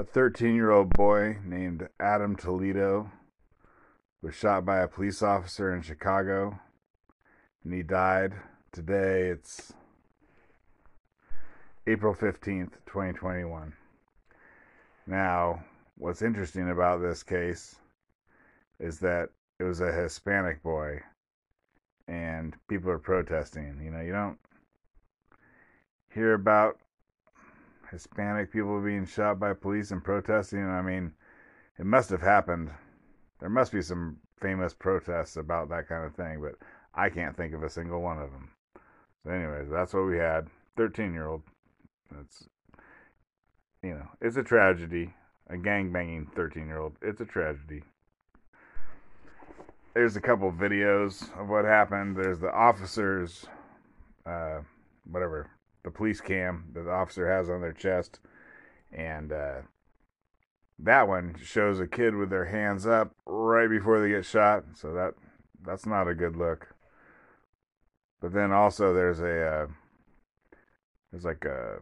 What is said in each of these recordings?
A 13 year old boy named Adam Toledo was shot by a police officer in Chicago and he died. Today it's April 15th, 2021. Now, what's interesting about this case is that it was a Hispanic boy and people are protesting. You know, you don't hear about Hispanic people being shot by police and protesting. I mean, it must have happened. There must be some famous protests about that kind of thing, but I can't think of a single one of them. So, anyways, that's what we had. 13 year old. That's, you know, it's a tragedy. A gang banging 13 year old. It's a tragedy. There's a couple videos of what happened. There's the officers, uh, whatever, the police cam that the officer has on their chest, and uh, that one shows a kid with their hands up right before they get shot. So that that's not a good look. But then also there's a uh, there's like a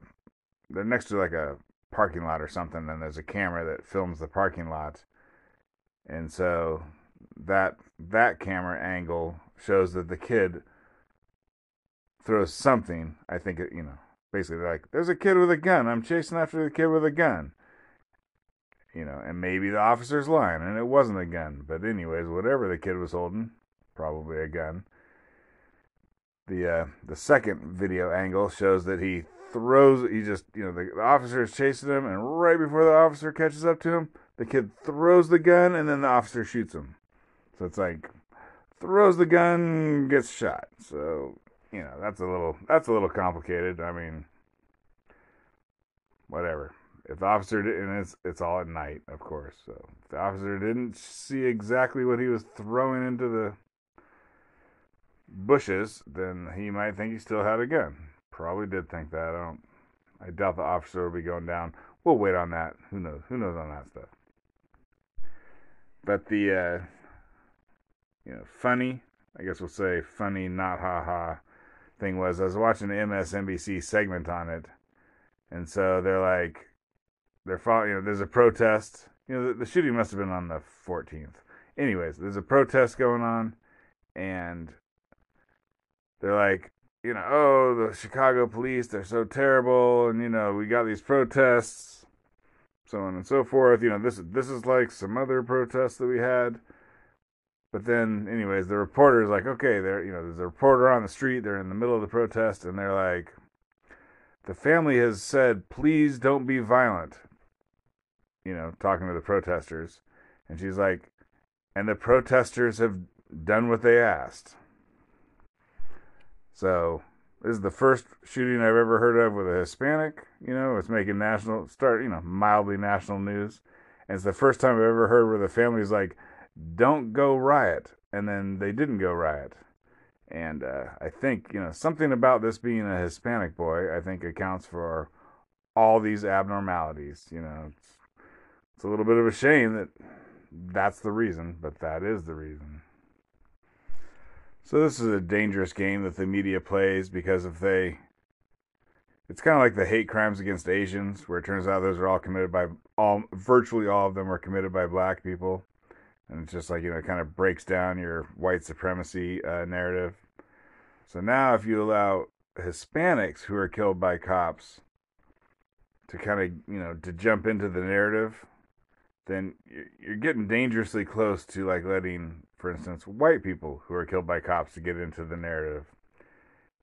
they're next to like a parking lot or something, and there's a camera that films the parking lot, and so that that camera angle shows that the kid throws something. I think it, you know, basically they're like, there's a kid with a gun. I'm chasing after the kid with a gun. You know, and maybe the officer's lying and it wasn't a gun. But anyways, whatever the kid was holding, probably a gun. The uh, the second video angle shows that he throws. He just you know the, the officer is chasing him, and right before the officer catches up to him, the kid throws the gun, and then the officer shoots him. So it's like throws the gun, gets shot. So you know that's a little that's a little complicated. I mean, whatever. If the officer didn't, it's it's all at night, of course. So if the officer didn't see exactly what he was throwing into the bushes, then he might think he still had a gun. Probably did think that. I don't. I doubt the officer will be going down. We'll wait on that. Who knows? Who knows on that stuff? But the, uh, you know, funny. I guess we'll say funny, not ha ha thing was I was watching the MSNBC segment on it, and so they're like, they're following. You know, there's a protest. You know, the, the shooting must have been on the 14th. Anyways, there's a protest going on, and they're like, you know, oh, the Chicago police, they're so terrible, and you know, we got these protests, so on and so forth. You know, this this is like some other protests that we had. But then, anyways, the reporter is like, okay, there, you know, there's a reporter on the street. They're in the middle of the protest, and they're like, the family has said, please don't be violent. You know, talking to the protesters, and she's like, and the protesters have done what they asked. So this is the first shooting I've ever heard of with a Hispanic. You know, it's making national start, you know, mildly national news. And it's the first time I've ever heard where the family's like, "Don't go riot," and then they didn't go riot. And uh, I think you know something about this being a Hispanic boy. I think accounts for all these abnormalities. You know, it's, it's a little bit of a shame that that's the reason, but that is the reason. So this is a dangerous game that the media plays because if they it's kind of like the hate crimes against Asians where it turns out those are all committed by all virtually all of them are committed by black people and it's just like you know it kind of breaks down your white supremacy uh, narrative. So now if you allow Hispanics who are killed by cops to kind of you know to jump into the narrative then you're getting dangerously close to like letting for instance, white people who are killed by cops to get into the narrative.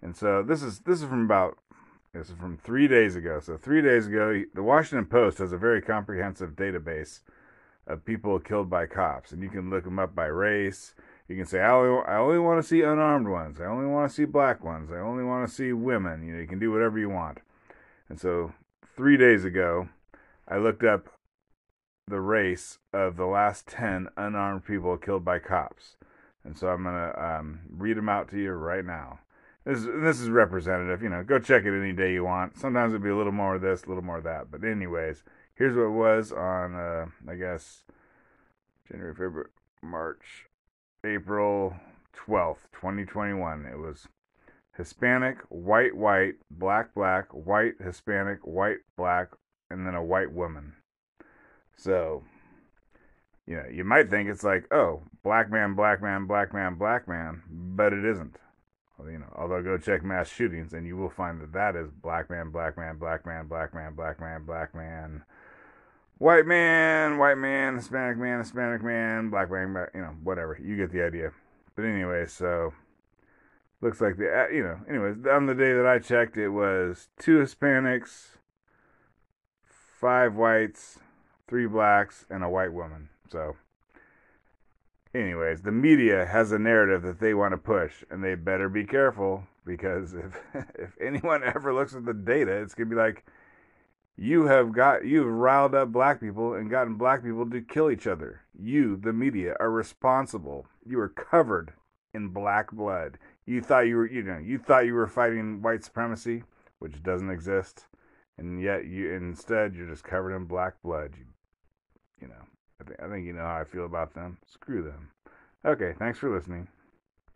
And so this is this is from about this is from three days ago. So three days ago, the Washington Post has a very comprehensive database of people killed by cops, and you can look them up by race. You can say, I only, I only want to see unarmed ones. I only want to see black ones. I only want to see women. You know, you can do whatever you want. And so three days ago, I looked up the race of the last 10 unarmed people killed by cops. And so I'm going to um, read them out to you right now. This, this is representative. You know, go check it any day you want. Sometimes it'll be a little more of this, a little more of that. But, anyways, here's what it was on, uh, I guess, January, February, March, April 12th, 2021. It was Hispanic, white, white, black, black, white, Hispanic, white, black, and then a white woman. So, you know, you might think it's like, oh, black man, black man, black man, black man, but it isn't. You know, although go check mass shootings and you will find that that is black man, black man, black man, black man, black man, black man, white man, white man, Hispanic man, Hispanic man, black man, you know, whatever. You get the idea. But anyway, so looks like the uh, you know anyways on the day that i checked it was two hispanics five whites three blacks and a white woman so anyways the media has a narrative that they want to push and they better be careful because if if anyone ever looks at the data it's to be like you have got you've riled up black people and gotten black people to kill each other you the media are responsible you are covered in black blood you thought you were you know you thought you were fighting white supremacy, which doesn't exist, and yet you instead you're just covered in black blood. You you know I think I think you know how I feel about them. Screw them. Okay, thanks for listening.